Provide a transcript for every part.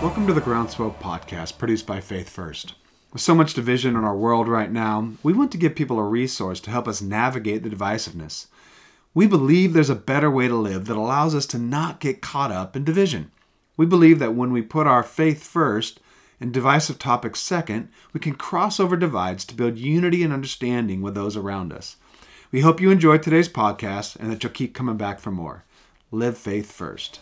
Welcome to the Groundswell podcast produced by Faith First. With so much division in our world right now, we want to give people a resource to help us navigate the divisiveness. We believe there's a better way to live that allows us to not get caught up in division. We believe that when we put our faith first and divisive topics second, we can cross over divides to build unity and understanding with those around us. We hope you enjoyed today's podcast and that you'll keep coming back for more. Live faith first.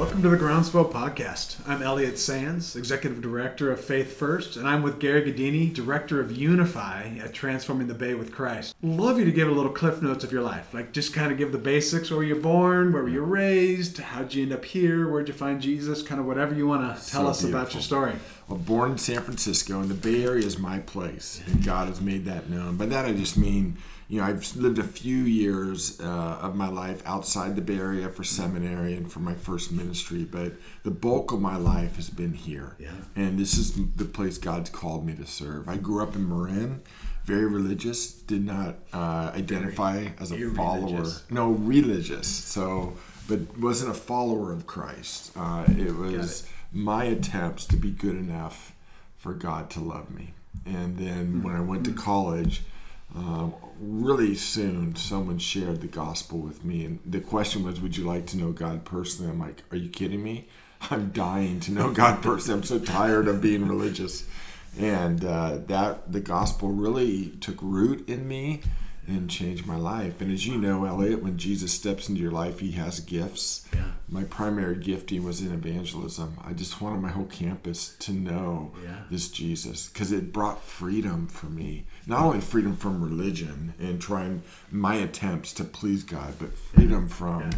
Welcome to the Groundswell Podcast. I'm Elliot Sands, Executive Director of Faith First, and I'm with Gary Gaddini, Director of Unify at Transforming the Bay with Christ. Love you to give a little cliff notes of your life, like just kind of give the basics. Where were you born? Where were you raised? How'd you end up here? Where'd you find Jesus? Kind of whatever you want to tell So us about your story. Well, born in San Francisco, and the Bay Area is my place, and God has made that known. By that, I just mean, you know, I've lived a few years uh, of my life outside the Bay Area for seminary and for my first ministry, but the bulk of my life has been here. Yeah. And this is the place God's called me to serve. I grew up in Marin, very religious, did not uh, identify as a follower. No, religious. So, but wasn't a follower of Christ. Uh, it was my attempts to be good enough for God to love me. And then when I went to college, um, really soon someone shared the gospel with me. And the question was, Would you like to know God personally? I'm like, Are you kidding me? I'm dying to know God personally. I'm so tired of being religious. And uh, that the gospel really took root in me and changed my life. And as you know, Elliot, when Jesus steps into your life, he has gifts. Yeah. My primary gifting was in evangelism. I just wanted my whole campus to know Yeah. this Jesus because it brought freedom for me. Not only freedom from religion and trying my attempts to please God, but freedom from, Yeah.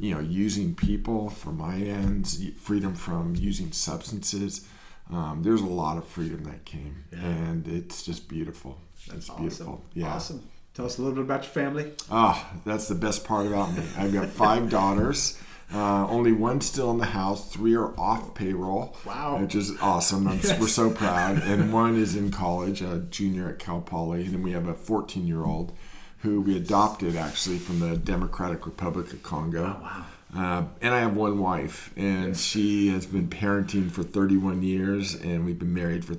you know, using people for my ends, freedom from using substances. Um, there's a lot of freedom that came, Yeah. and it's just beautiful. it's beautiful. Yeah. Awesome. Tell us a little bit about your family. Ah, that's the best part about me. I've got five daughters. Uh, only one still in the house. Three are off payroll. Wow. Which is awesome. I'm, We're so proud. And one is in college, a junior at Cal Poly. And then we have a 14 year old who we adopted actually from the Democratic Republic of Congo. Oh, wow. Uh, and I have one wife, and she has been parenting for 31 years, and we've been married for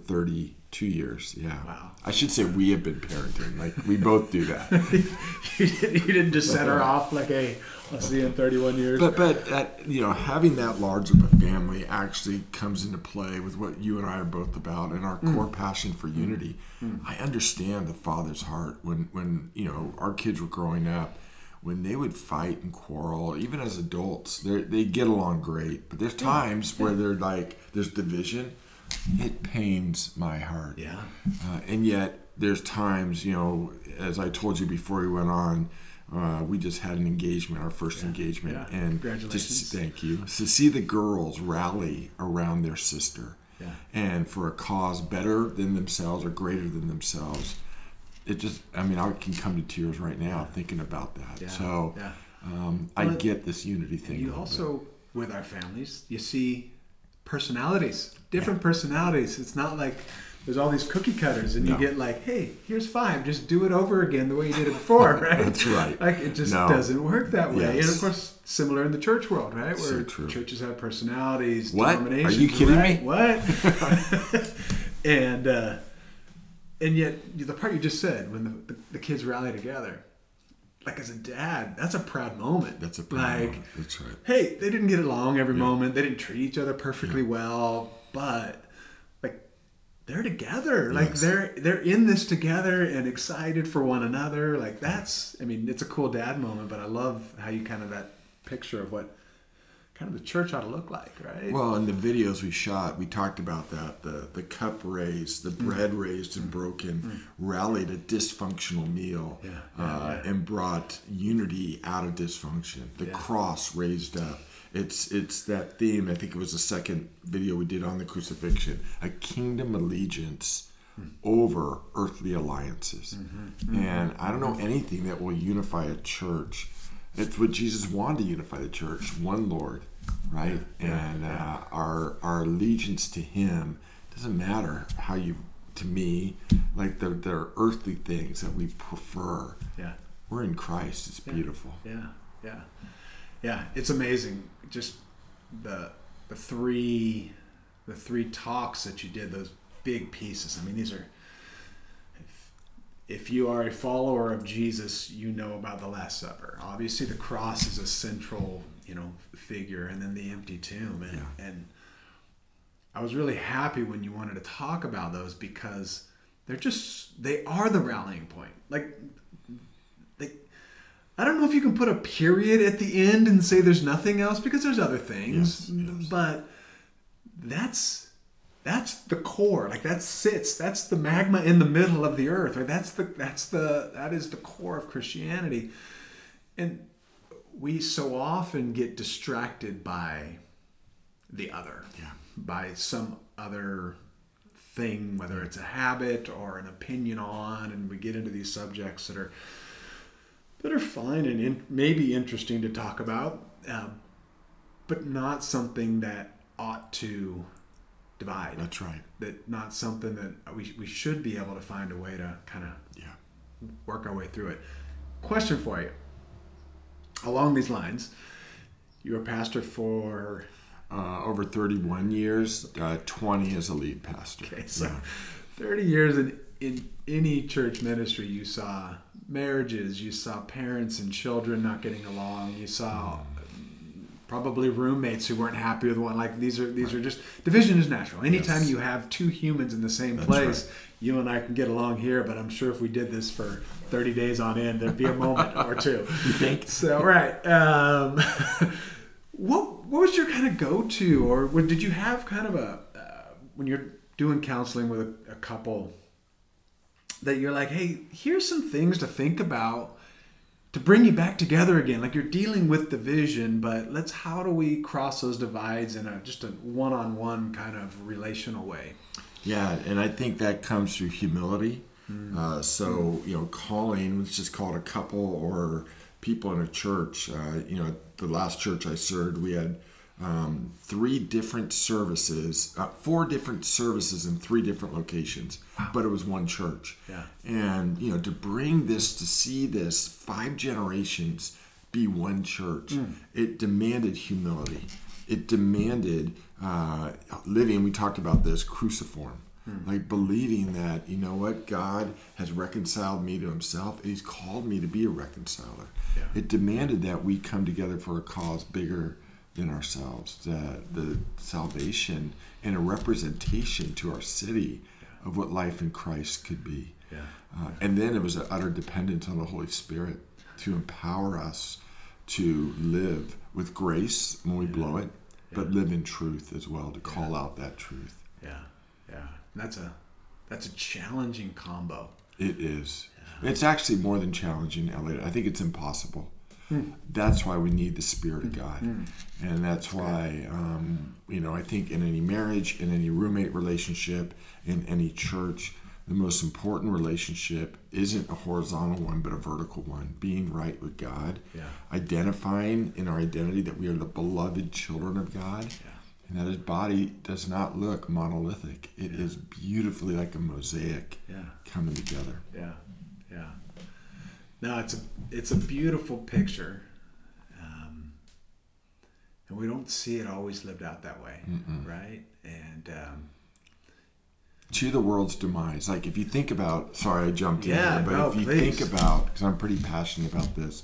32 years. Yeah. Wow. I should say we have been parenting. Like we both do that. you, didn't, you didn't just set her off like, hey, I'll see you in 31 years. But but that, you know having that large of a family actually comes into play with what you and I are both about and our mm. core passion for mm. unity. Mm. I understand the father's heart when when you know our kids were growing up when they would fight and quarrel even as adults they they get along great but there's times where they're like there's division it pains my heart Yeah. uh, and yet there's times you know as i told you before we went on uh, we just had an engagement our first engagement Yeah. and Congratulations. just thank you to see the girls rally around their sister Yeah. and for a cause better than themselves or greater than themselves it just i mean i can come to tears right now thinking about that Yeah. so Yeah. um, i get this unity thing You also, with our families, you see personalities, different personalities. It's not like there's all these cookie cutters and you get like, hey, here's five, just do it over again the way you did it before, right? That's right. Like it just No. doesn't work that way. And of course, similar in the church world, right? So Where true. churches have personalities, What? Are you kidding right? me? What? and uh, and yet the part you just said when the, the, the kids rally together, like as a dad, that's a proud moment. that's a like problem. that's right hey, they didn't get along every moment. They didn't treat each other perfectly well, but like they're together. Like they're they're in this together and excited for one another. Like that's I mean, it's a cool dad moment, but I love how you kind of that picture of what kind of the church ought to look like, right? Well, in the videos we shot, we talked about that the the cup raised, the Mm. bread raised and broken, rallied a dysfunctional meal, Yeah, yeah, uh, yeah. and brought unity out of dysfunction. The cross raised up. It's it's that theme. I think it was the second video we did on the crucifixion. A kingdom allegiance Hmm. over earthly alliances, Mm-hmm. and I don't know anything that will unify a church. It's what Jesus wanted to unify the church: one Lord, right? and Uh, our our allegiance to Him doesn't matter how you. To me, like the the earthly things that we prefer. yeah. We're in Christ. It's beautiful. Yeah, yeah. yeah, it's amazing. Just the the three the three talks that you did, those big pieces. I mean, these are. If, you are a follower of Jesus, you know about the Last Supper. Obviously, the cross is a central, you know, figure, and then the empty tomb. And, Yeah. and I was really happy when you wanted to talk about those because they're just they are the rallying point. Like they I don't know if you can put a period at the end and say there's nothing else because there's other things, Yes, yes. but that's that's the core. Like that sits. That's the magma in the middle of the earth. Right? That's the that's the that is the core of Christianity. And we so often get distracted by the other. Yeah. By some other thing, whether it's a habit or an opinion on, and we get into these subjects that are that are fine and in, maybe interesting to talk about, um, but not something that ought to divide. That's right. That not something that we, we should be able to find a way to kind of Yeah. work our way through it. Question for you. Along these lines, you were pastor for Uh, over 31 years, uh, 20 as a lead pastor. okay, so Yeah. 30 years in, in any church ministry, you saw marriages, you saw parents and children not getting along, you saw probably roommates who weren't happy with one. Like these are these are just division is natural. Anytime Yes. you have two humans in the same That's place, right. you and I can get along here. But I'm sure if we did this for 30 days on end, there'd be a moment or two. You think? So right. Um, what what was your kind of go to, or what, did you have kind of a uh, when you're doing counseling with a, a couple that you're like, hey, here's some things to think about to bring you back together again. Like you're dealing with division, but let's how do we cross those divides in a just a one-on-one kind of relational way? Yeah, and I think that comes through humility. Mm. Uh, so, you know, calling, let's just call it a couple or people in a church. Uh, you know, the last church I served, we had um, three different services, uh, four different services in three different locations, but it was one church. Yeah. And, you know, to bring this, to see this five generations be one church, it demanded humility. It demanded uh, living, we talked about this, cruciform. Like believing that, you know what, God has reconciled me to himself and he's called me to be a reconciler. Yeah. It demanded that we come together for a cause bigger than ourselves, that the salvation and a representation to our city of what life in Christ could be. Yeah. Uh, and then it was an utter dependence on the Holy Spirit to empower us to live with grace when we blow it, but live in truth as well, to call out that truth. Yeah, yeah. And that's a that's a challenging combo. It is. It's actually more than challenging, Elliot. I think it's impossible. That's why we need the Spirit of God. And that's why, um, you know, I think in any marriage, in any roommate relationship, in any church, the most important relationship isn't a horizontal one, but a vertical one. Being right with God, Yeah. identifying in our identity that we are the beloved children of God, and that His body does not look monolithic. It is beautifully like a mosaic Yeah. coming together. Yeah, yeah. No, it's a it's a beautiful picture, um, and we don't see it always lived out that way, right? And um, to the world's demise. Like if you think about, sorry, I jumped Yeah, in here, but no, if you please. think about, because I'm pretty passionate about this,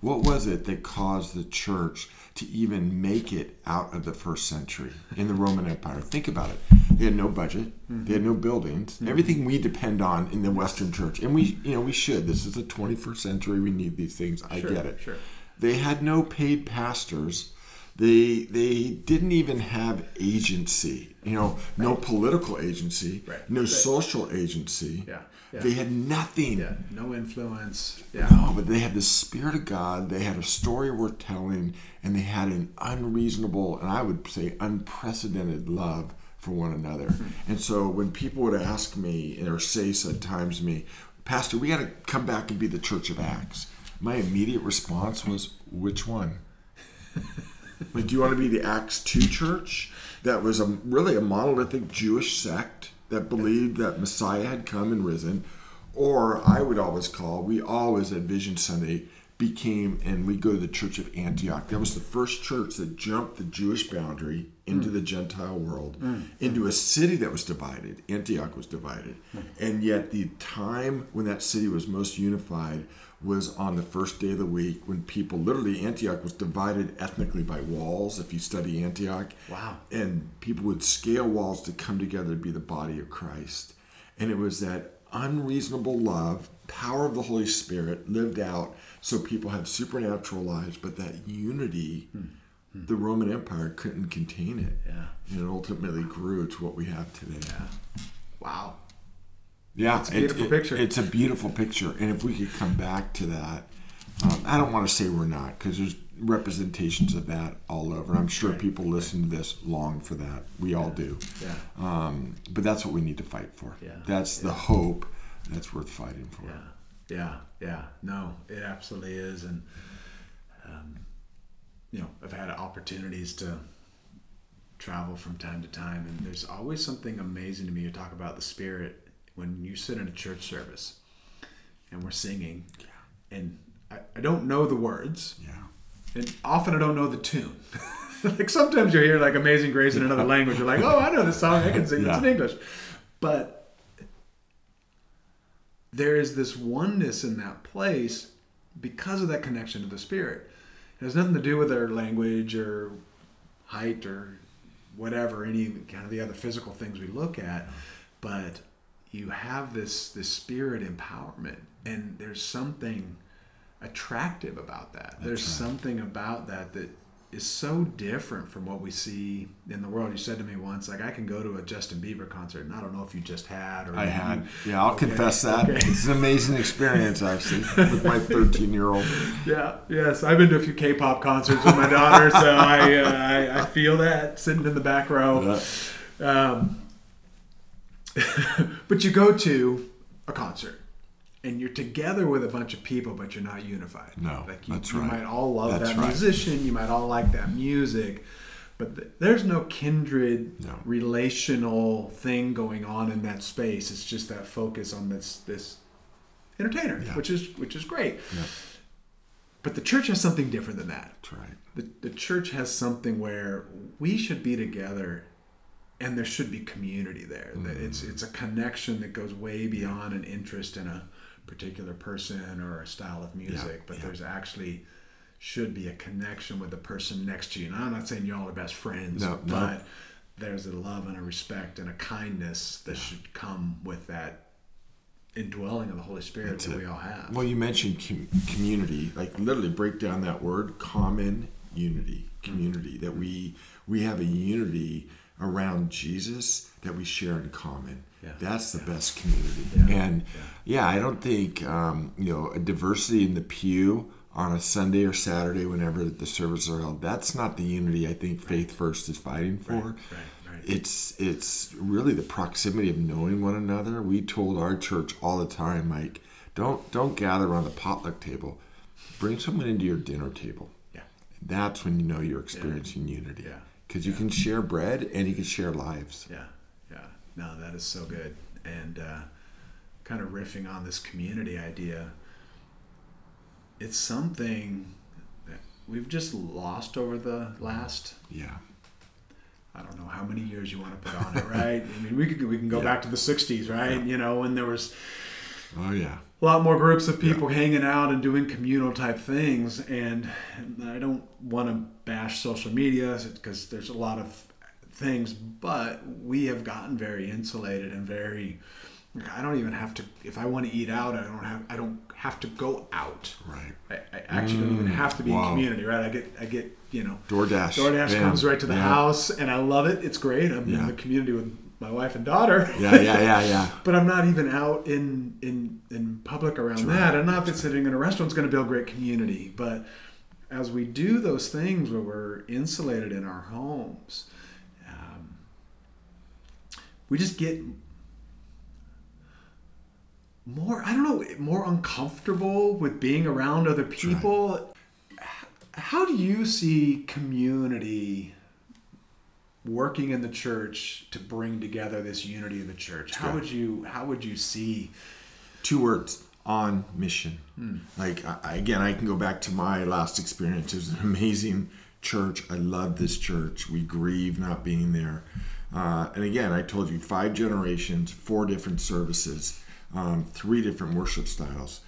what was it that caused the church to even make it out of the first century in the Roman Empire? Think about it. They had no budget. They had no buildings. Mm-hmm. Everything we depend on in the Western Church, and we, you know, we should. This is the 21st century. We need these things. I Sure, get it. sure. They had no paid pastors. They they didn't even have agency. You know, no political agency, Right. no Right. social agency. Yeah, yeah. They had nothing. yeah, no influence. Yeah, No, but they had the Spirit of God. They had a story worth telling, and they had an unreasonable, and I would say unprecedented love for one another. Hmm. And so when people would ask me, or say sometimes to me, Pastor, we got to come back and be the Church of Acts. My immediate response was, which one? Like, do you want to be the Acts 2 church that was a, really a monolithic Jewish sect that believed that Messiah had come and risen? Or I would always call, we always at Vision Sunday became, and we go to the Church of Antioch. That was the first church that jumped the Jewish boundary into mm. the Gentile world, mm. into a city that was divided. Antioch was divided. Mm. And yet, the time when that city was most unified was on the first day of the week when people literally, Antioch was divided ethnically by walls. If you study Antioch, Wow. and people would scale walls to come together to be the body of Christ. And it was that unreasonable love, power of the Holy Spirit lived out so people have supernatural lives, but that unity, hmm. Hmm. the Roman Empire couldn't contain it. Yeah. And it ultimately grew to what we have today. Wow. Yeah, It's a beautiful picture. It's a beautiful picture, and if we could come back to that, um, I don't want to say we're not because there's representations of that all over. I'm sure people listen to this long for that. We all do. Yeah. Um, but that's what we need to fight for. Yeah. That's the hope that's worth fighting for. Yeah, yeah, yeah. No, it absolutely is, and um, you know, I've had opportunities to travel from time to time, and there's always something amazing to me. You talk about the spirit when you sit in a church service, and we're singing, and I, I don't know the words, Yeah. and often I don't know the tune. like sometimes you hear like Amazing Grace in another language. You're like, oh, I know this song. I can sing Yeah. this in English. But there is this oneness in that place because of that connection to the Spirit. It has nothing to do with our language or height or whatever, any kind of the other physical things we look at. But you have this this spirit empowerment, and there's something attractive about that. There's something about that that is so different from what we see in the world. You said to me once, like I can go to a Justin Bieber concert, and I don't know if you just had or I you- had. Yeah, I'll Okay, confess that. okay. It's an amazing experience, actually, with my 13 year old. Yeah, yes, I've been to a few K-pop concerts with my daughter, so I, uh, I I feel that sitting in the back row. Um, but you go to a concert and you're together with a bunch of people, but you're not unified. No, like you, that's you right. might all love That's that right. musician, you might all like that music, but th- there's no kindred No. relational thing going on in that space. It's just that focus on this this entertainer, Yeah. which is which is great. Yeah. But the church has something different than that That's right. the, the church has something where we should be together and there should be community there that it's Mm. it's a connection that goes way beyond an interest in a particular person or a style of music but yeah. there's actually should be a connection with the person next to you and i'm not saying y'all are best friends No, no. but there's a love and a respect and a kindness that should come with that indwelling of the holy spirit That's that it. we all have Well, you mentioned com- community. Like literally, break down that word: common unity, community. That we we have a unity around Jesus that we share in common. Yeah. That's the best community. Yeah. And yeah. I don't think um, you know a diversity in the pew on a Sunday or Saturday, whenever the services are held. That's not the unity I think Faith First is fighting for. right right It's it's really the proximity of knowing one another. We told our church all the time, like, don't don't gather around the potluck table. Bring someone into your dinner table. yeah That's when you know you're experiencing unity. Yeah. Because you can share bread and you can share lives. Yeah, yeah. No, that is so good. And uh, kind of riffing on this community idea, it's something that we've just lost over the last. Yeah. I don't know how many years you want to put on it, right? I mean, we could we can go Yeah. back to the '60s, right? You know, when there was Oh yeah. a lot more groups of people hanging out and doing communal type things and i don't want to bash social media because there's a lot of things but we have gotten very insulated and very i don't even have to if i want to eat out i don't have i don't have to go out Right. i, I actually don't even mm, have to be wow. in community right i get i get you know DoorDash. DoorDash Bam. comes right to the Yeah. house, and I love it. It's great. I'm Yeah. in the community with my wife and daughter. Yeah, yeah, yeah, yeah. but I'm not even out in in in public around that. I'm not that sitting in a restaurant. restaurant's going to build great community. But as we do those things where we're insulated in our homes, um, we just get more. I don't know, more uncomfortable with being around other people. H- How do you see community? Working in the church to bring together this unity of the church how would you how would you see Two words. on mission. Like I, again, I can go back to my last experience. It was an amazing church. I love this church. We grieve not being there. Uh, and again, I told you five generations, four different services, um, three different worship styles.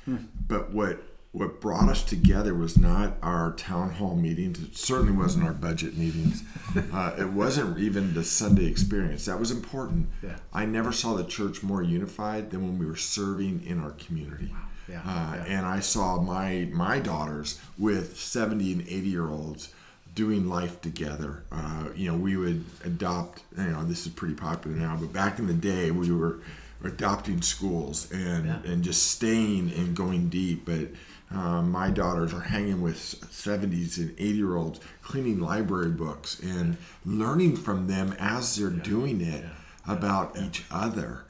But what what brought us together was not our town hall meetings. It certainly wasn't our budget meetings. Uh, it wasn't even the Sunday experience. That was important. Yeah. I never saw the church more unified than when we were serving in our community. Yeah, Uh, yeah. And I saw my my daughters with 70 and 80 year olds doing life together. Uh, you know, we would adopt. You know, this is pretty popular now, but back in the day, we were adopting schools and Yeah. and just staying and going deep. But um, my daughters are hanging with 70s and 80 year olds, cleaning library books and learning from them as they're doing it about each other.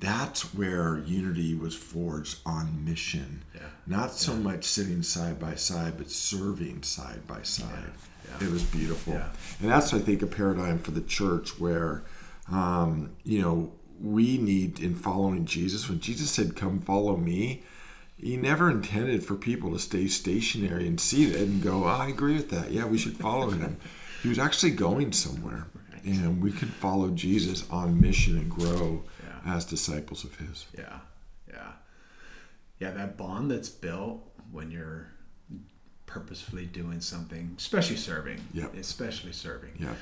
That's where unity was forged on mission. Yeah. Not so much sitting side by side, but serving side by side. Yeah. It was beautiful. Yeah. And that's, I think, a paradigm for the church where, um, you know, we need in following Jesus. When Jesus said, Come follow me, he never intended for people to stay stationary and seated and go, oh, I agree with that. Yeah, we should follow him. he was actually going somewhere. And we could follow Jesus on mission and grow Yeah. as disciples of his. Yeah, yeah, yeah. That bond that's built when you're purposefully doing something, especially serving. Yep. Especially serving. Yeah.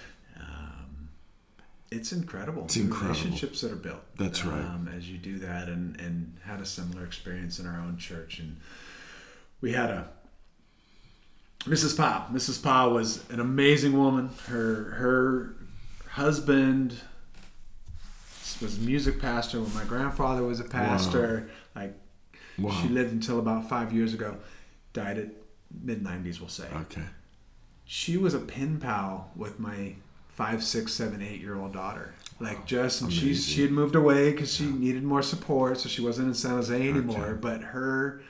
It's incredible. It's The incredible. Relationships that are built. That's right. Um, as you do that, and and had a similar experience in our own church, and we had a Mrs. Powell. Mrs. Powell was an amazing woman. Her her husband was a music pastor when my grandfather was a pastor. Like Wow. she lived until about five years ago. Died at mid nineties, we'll say. Okay. She was a pen pal with my five, six, seven, eight year old daughter. Like just, and she's Amazing. she had moved away because she needed more support, so she wasn't in San Jose anymore. Okay. But her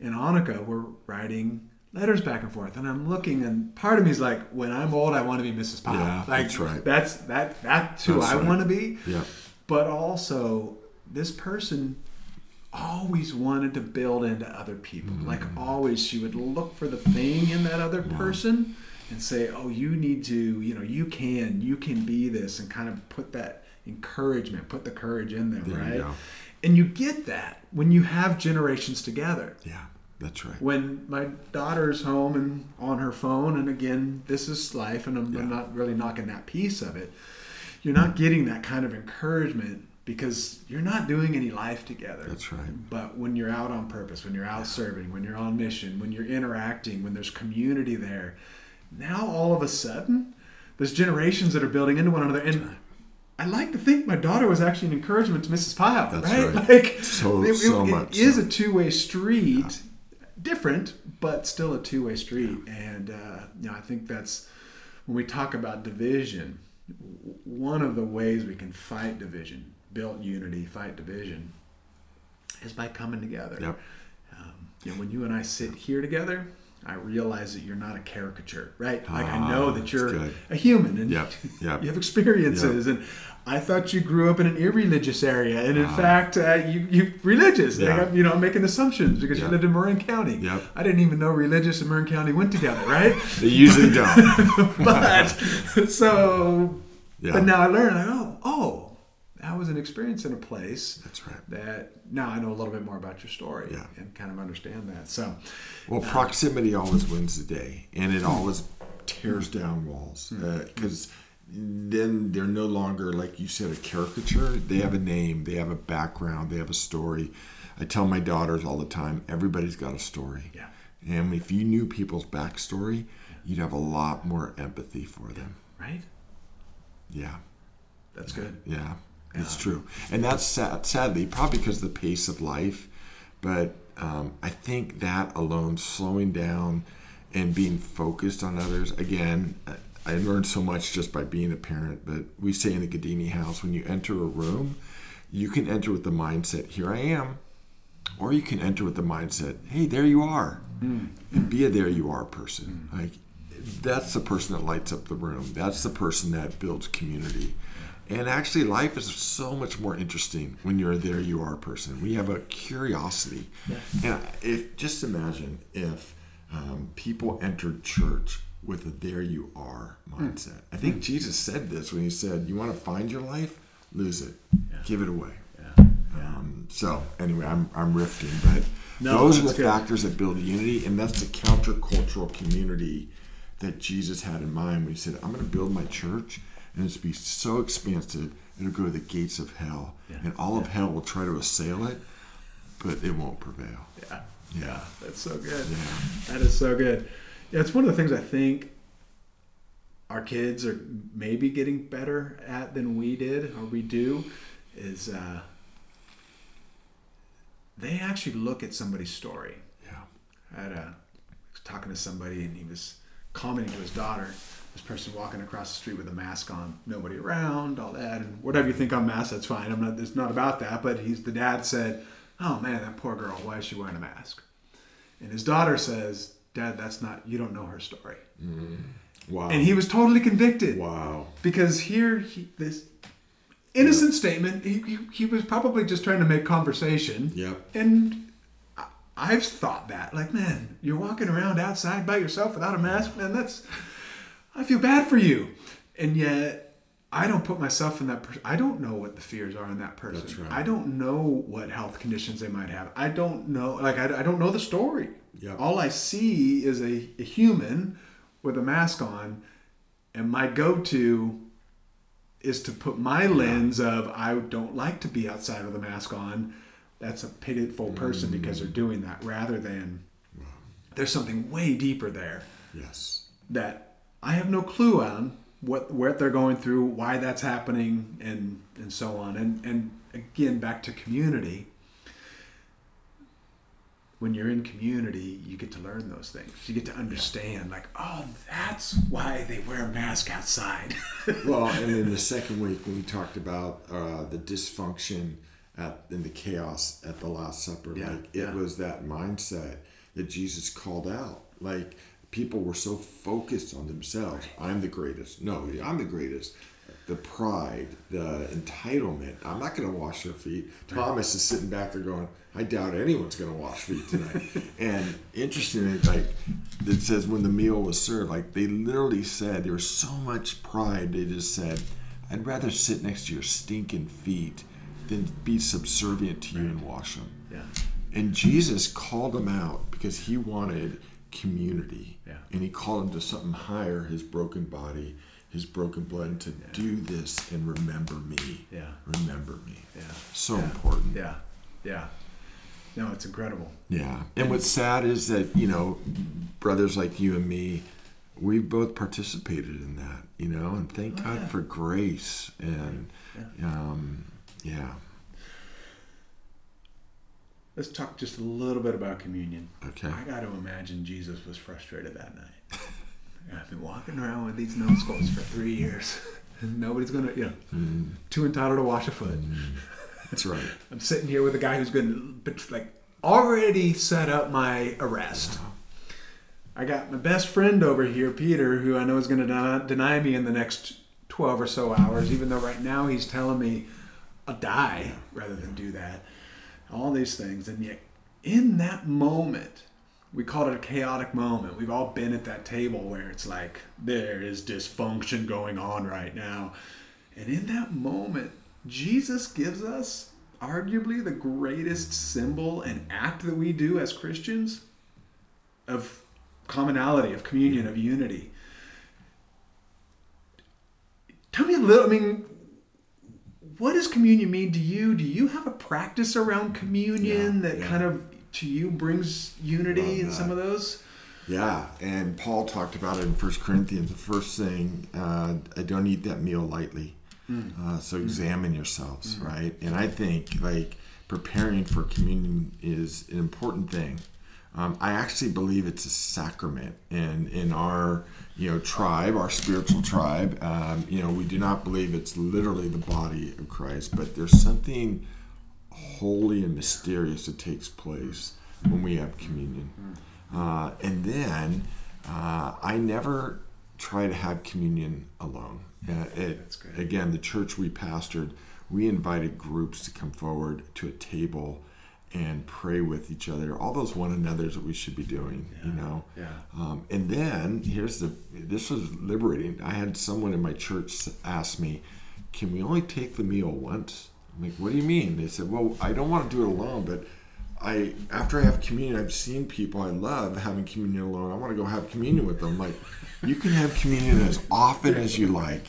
and Annika were writing letters back and forth, and I'm looking, and part of me is like, when I'm old, I want to be Mrs. Powell. Yeah, like, that's right. That's that. That's who That's I right. want to be Yeah. but also this person always wanted to build into other people like mm. always she would look for the thing in that other person and say oh you need to you know you can you can be this and kind of put that encouragement put the courage in them There right go. and you get that when you have generations together Yeah. That's right. when my daughter's home and on her phone, and again, this is life, and I'm, I'm not really knocking that piece of it. You're not getting that kind of encouragement because you're not doing any life together. That's right. But when you're out on purpose, when you're out serving, when you're on mission, when you're interacting, when there's community there, now all of a sudden, there's generations that are building into one another. And I like to think my daughter was actually an encouragement to Mrs. Pyle, That's right? right. Like So- it, so it- much it is so. a two-way street, different, but still a two-way street. And uh, you know, I think that's when we talk about division. One of the ways we can fight division, build unity, fight division, is by coming together. Yep. Um, you know, when you and I sit here together, I realize that you're not a caricature, right? Like I Ah, know that you're a human and Yep, yep. you have experiences. And I thought you grew up in an irreligious area, and in fact, uh, you you religious. Ah. Yeah. Like, you know, I'm making assumptions because Yep. you lived in Marin County. Yep. I didn't even know religious and Marin County went together, right? They usually don't. but so, Yeah. but now I learned. I go, oh, that was an experience in a place That's right. that now I know a little bit more about your story Yeah. and kind of understand that. So, Well, uh, proximity always wins the day, and it hmm. always tears hmm. down walls Hmm. Uh, because then they're no longer, like you said, a caricature. They have a hmm. name, they have a background, they have a story. I tell my daughters all the time everybody's got a story. Yeah. And if you knew people's backstory, you'd have a lot more empathy for them. right? Yeah. That's good. Yeah, it's true, and that's sad, sadly probably because of the pace of life. But um, I think that alone, slowing down and being focused on others. Again, I- I learned so much just by being a parent. But we say in the Gaddini house, when you enter a room, you can enter with the mindset, "Here I am," or you can enter with the mindset, "Hey, there you are," and be a there you are person. Like that's the person that lights up the room. That's the person that builds community. And actually, life is so much more interesting when you're a there you are person. We have a curiosity. And if just imagine if um, people entered church with a there you are mindset. I think Jesus said this when he said, You want to find your life? Lose it, give it away. Yeah. Um, so anyway, I'm I'm riffing, but No, those are the good. factors that build unity, and that's the countercultural community that Jesus had in mind when he said, "I'm going to build my church, and it's be so expansive it'll go to the gates of hell, Yeah. and all of hell will try to assail it, but it won't prevail." Yeah. Yeah, That's so good. yeah, That is so good. Yeah, it's one of the things I think our kids are maybe getting better at than we did or we do is uh, they actually look at somebody's story. yeah, I had a, I was talking to somebody and he was commenting to his daughter. This person walking across the street with a mask on, nobody around, all that, and whatever you think on masks, that's fine. I'm not. It's not about that. But he's the dad said, "Oh man, that poor girl. Why is she wearing a mask?" And his daughter says, "Dad, that's not. You don't know her story." Mm-hmm. wow, And he was totally convicted wow, because here he, this innocent statement. He, he he was probably just trying to make conversation. yep, And I've thought that, like, man, you're walking around outside by yourself without a mask, man. That's, I feel bad for you, and yet I don't put myself in that. person. I don't know what the fears are in that person. That's right. I don't know what health conditions they might have. I don't know, like, I, I don't know the story. Yeah. All I see is a, a human with a mask on, and my go-to is to put my lens of I don't like to be outside with a mask on. That's a pitiful person mm. because they're doing that rather than there's something way deeper there yes, that I have no clue on what what they're going through, why that's happening, and and so on. And and again, back to community. When you're in community, you get to learn those things. You get to understand, like, oh, that's why they wear a mask outside. well, and in the second week when we talked about uh, the dysfunction at and the chaos at the Last Supper, Yeah, like it yeah. was that mindset that Jesus called out. Like people were so focused on themselves. I'm the greatest. No, I'm the greatest. The pride, the entitlement. I'm not going to wash their feet. Thomas is sitting back there going, I doubt anyone's going to wash feet tonight. and interestingly, like it says when the meal was served, like they literally said there was so much pride. They just said, I'd rather sit next to your stinking feet than be subservient to you and wash them. yeah. And Jesus called them out because he wanted community. Yeah. And he called him to something higher, his broken body, his broken blood, and to do this and remember me. Yeah. Remember me. Yeah. So Yeah. important. Yeah. Yeah. No, it's incredible. Yeah. And what's sad is that, you know, brothers like you and me, we both participated in that, you know, and thank Oh, God yeah. for grace. And, Yeah. um, yeah. Let's talk just a little bit about communion. Okay. I got to imagine Jesus was frustrated that night. I've been walking around with these numbskulls for three years. Nobody's gonna, you know, Mm, too entitled to wash a foot. Mm. that's right. I'm sitting here with a guy who's going to, like, already set up my arrest. Uh-huh. I got my best friend over here, Peter, who I know is going to deny, deny me in the next 12 or so hours, even though right now he's telling me I'll die rather than do that. All these things. And yet, in that moment, we call it a chaotic moment. We've all been at that table where it's like there is dysfunction going on right now. And in that moment, Jesus gives us arguably the greatest symbol and act that we do as Christians of commonality, of communion, of unity. Tell me a little, I mean, what does communion mean to you? Do you have a practice around communion Yeah, that yeah. kind of to you brings unity in some of those? Yeah, and Paul talked about it in First Corinthians. The first thing, uh, I don't eat that meal lightly. Uh, so examine yourselves, right? And I think like preparing for communion is an important thing. Um, I actually believe it's a sacrament, and in our you know tribe, our spiritual tribe, um, you know, we do not believe it's literally the body of Christ, but there's something holy and mysterious that takes place when we have communion. Uh, and then uh, I never try to have communion alone. Uh, it. Again, the church we pastored, we invited groups to come forward to a table and pray with each other. All those one another's that we should be doing, you know. Yeah. Um, and then here's the this was liberating. I had someone in my church ask me, "Can we only take the meal once?" I'm like, "What do you mean?" They said, "Well, I don't want to do it alone, but I after I have communion, I've seen people I love having communion alone. I want to go have communion with them. Like, you can have communion as often as you like."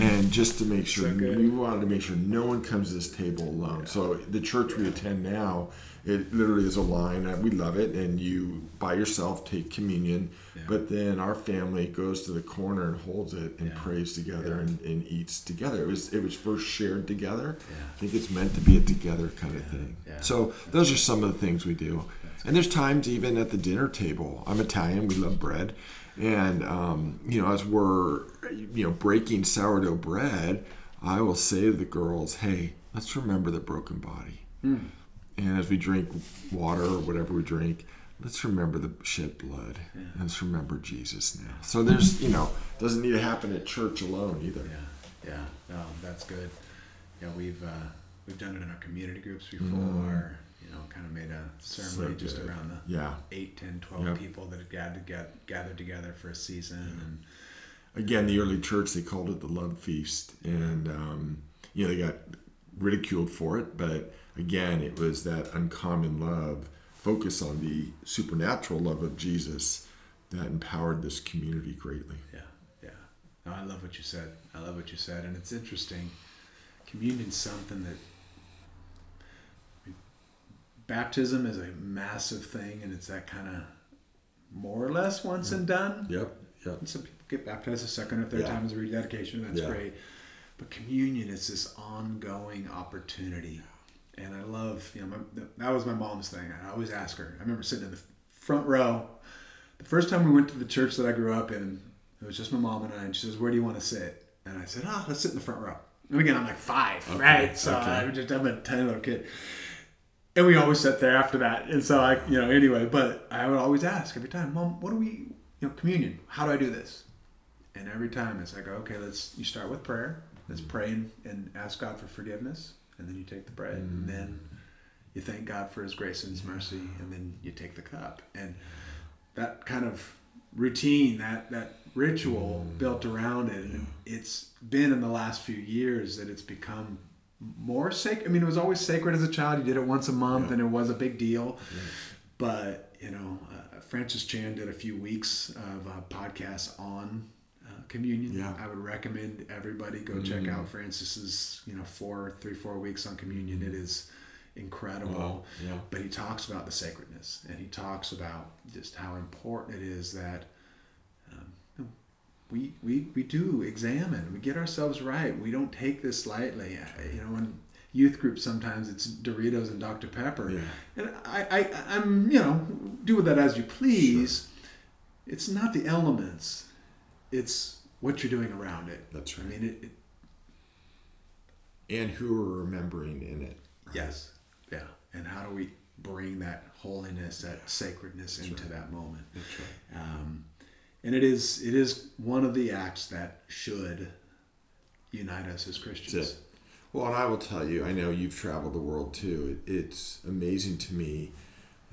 And just to make sure, we wanted to make sure no one comes to this table alone. So the church we attend now, it literally is a line. uh, We love it, and you by yourself take communion, but then our family goes to the corner and holds it and prays together and, and eats together. It was it was first shared together. I think it's meant to be a together kind of thing. Yeah. So those are some of the things we do. And there's times even at the dinner table. I'm Italian. We love bread, and um, you know as we're you know breaking sourdough bread, I will say to the girls, "Hey, let's remember the broken body." And as we drink water or whatever we drink, let's remember the shed blood. And let's remember Jesus now. So there's, you know, doesn't need to happen at church alone either. Yeah, yeah, no, that's good. Yeah, we've uh, we've done it in our community groups before. You know, kind of made a ceremony So just around the Yeah. 8, 10, 12 Yep. people that had gathered, get, gathered together for a season. And Again, the early church, they called it the love feast. And, um, you know, they got ridiculed for it. But again, it was that uncommon love, focus on the supernatural love of Jesus that empowered this community greatly. yeah, yeah. No, I love what you said. I love what you said. And it's interesting. Communion's something that baptism is a massive thing, and it's that kind of more or less once and done. Yep. Yep. And some people get baptized a second or third Yeah. time as a rededication. That's Yeah. great. But communion is this ongoing opportunity. And I love, you know, my, that was my mom's thing. I always ask her. I remember sitting in the front row. The first time we went to the church that I grew up in, it was just my mom and I. And she says, Where do you want to sit? And I said, Oh, let's sit in the front row. And again, I'm like five, right? So okay. I'm just, I'm a tiny little kid. And we always sat there after that. And so I, you know, anyway, but I would always ask every time, Mom, what do we, you know, communion, how do I do this? And every time it's like, okay, let's, you start with prayer. Let's mm. pray and, and ask God for forgiveness. And then you take the bread. And mm. then you thank God for his grace and his mercy. And then you take the cup. And that kind of routine, that, that ritual mm. built around it. And it's been in the last few years that it's become more sacred. I mean, it was always sacred as a child. You did it once a month, and it was a big deal. But you know, uh, Francis Chan did a few weeks of uh, podcasts on uh, communion. Yeah. I would recommend everybody go check out Francis's you know four, three, four weeks on communion. It is incredible. Wow. Yeah. But he talks about the sacredness, and he talks about just how important it is that we, we we do examine, we get ourselves right. We don't take this lightly. You know, in youth groups sometimes it's Doritos and Dr Pepper, Yeah. and I, I I'm you know do with that as you please. Sure. It's not the elements; it's what you're doing around it. That's right. I right. mean, it, it And who are remembering in it. Yes. Yeah. And how do we bring that holiness, that sacredness into that moment? That's right. Um, and it is it is one of the acts that should unite us as Christians. Well, and I will tell you, I know you've traveled the world too. It, it's amazing to me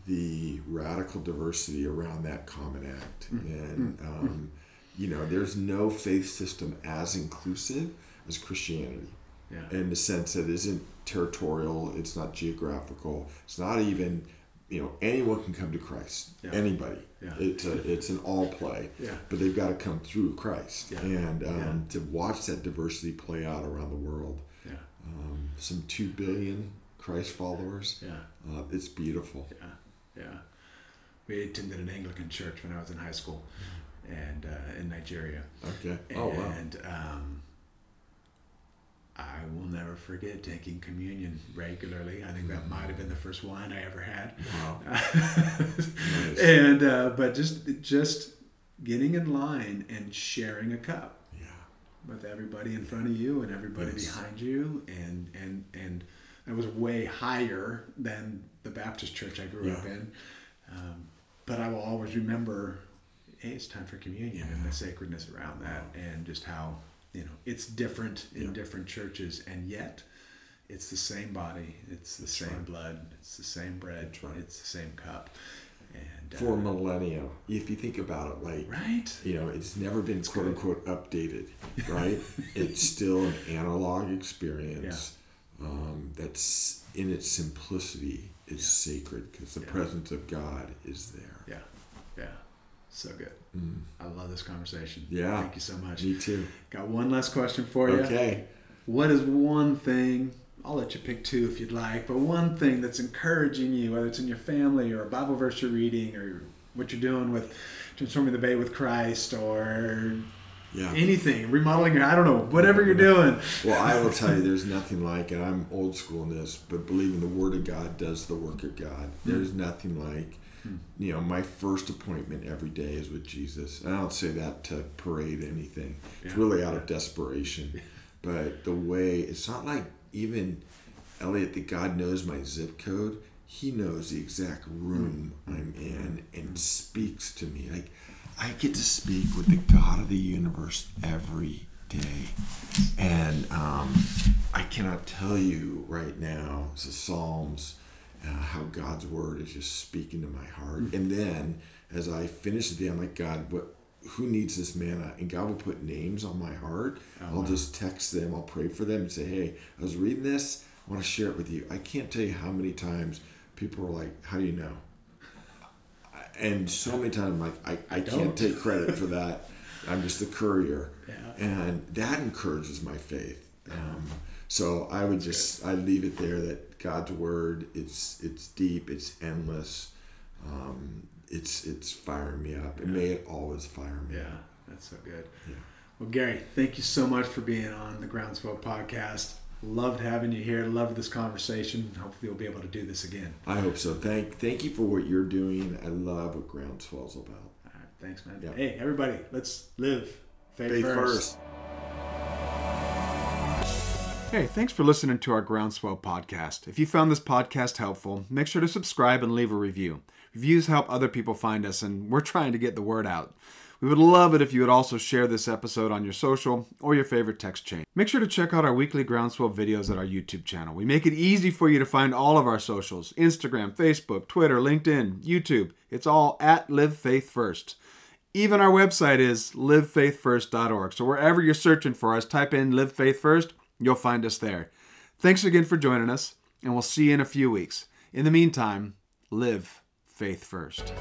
the radical diversity around that common act. And, um, you know, there's no faith system as inclusive as Christianity Yeah. in the sense that it isn't territorial, it's not geographical, it's not even, you know, anyone can come to Christ. Yeah. Anybody. Yeah. It's a, it's an all play. Yeah. But they've got to come through Christ. Yeah. And um, to watch that diversity play out around the world, Yeah. um, some 2 billion Christ followers, Yeah. uh, it's beautiful. Yeah. Yeah. We attended an Anglican church when I was in high school and uh, in Nigeria. Okay. Oh, wow. And um, I will never forget taking communion regularly. I think that might have been the first wine I ever had. Wow. And uh, but just just getting in line and sharing a cup Yeah. with everybody in front of you and everybody Yes. behind you, and and and that was way higher than the Baptist church I grew up in. Um, but I will always remember hey, it's time for communion and the sacredness around that, and just how you know it's different in Yeah. different churches, and yet it's the same body, it's the same right. blood, it's the same bread, right. it's the same cup, and uh, For millennia, if you think about it, like right, you know, it's never been quote good. unquote updated, right? it's still an analog experience um, that's in its simplicity is sacred because the Yeah. presence of God is there. So good. Mm. I love this conversation. Yeah. thank you so much. Me too. Got one last question for you. Okay. What is one thing? I'll let you pick two if you'd like, but one thing that's encouraging you, whether it's in your family or a Bible verse you're reading or what you're doing with transforming the bay with Christ or Yeah. anything, remodeling your, I don't know, whatever you're doing. Well, I will tell you, there's nothing like, and I'm old school in this, but believing the Word of God does the work of God. There's nothing like, Hmm. you know, my first appointment every day is with Jesus. And I don't say that to parade anything. It's Yeah. really out of desperation. But the way, it's not like even Elliot, that God knows my zip code. He knows the exact room hmm. I'm in and hmm. speaks to me. Like, I get to speak with the God of the universe every day. And um, I cannot tell you right now, it's the Psalms, uh, how God's word is just speaking to my heart. And then as I finish the day, I'm like, God, what? Who needs this manna? And God will put names on my heart. I'll just text them. I'll pray for them and say, "Hey, I was reading this. I want to share it with you." I can't tell you how many times people are like, "How do you know?" And so many times, I'm like, I, I don't. can't take credit for that. I'm just the courier. Yeah. And that encourages my faith. Um, so I would just I leave it there that God's word it's it's deep, it's endless, um, it's it's firing me up. And may it always fire me Yeah, up. that's so good. Yeah. Well, Gary, thank you so much for being on the Groundswell podcast. Loved having you here. Loved this conversation. Hopefully, we'll be able to do this again. I hope so. Thank thank you for what you're doing. I love what Groundswell's about. All right, thanks, man. Yeah. Hey, everybody, let's live faith, Faith first. first. Hey, thanks for listening to our Groundswell podcast. If you found this podcast helpful, make sure to subscribe and leave a review. Reviews help other people find us, and we're trying to get the word out. We would love it if you would also share this episode on your social or your favorite text chain. Make sure to check out our weekly Groundswell videos at our YouTube channel. We make it easy for you to find all of our socials Instagram, Facebook, Twitter, LinkedIn, YouTube. It's all at Live Faith First. Even our website is livefaithfirst.org. So wherever you're searching for us, type in Live Faith First, you'll find us there. Thanks again for joining us, and we'll see you in a few weeks. In the meantime, live faith first.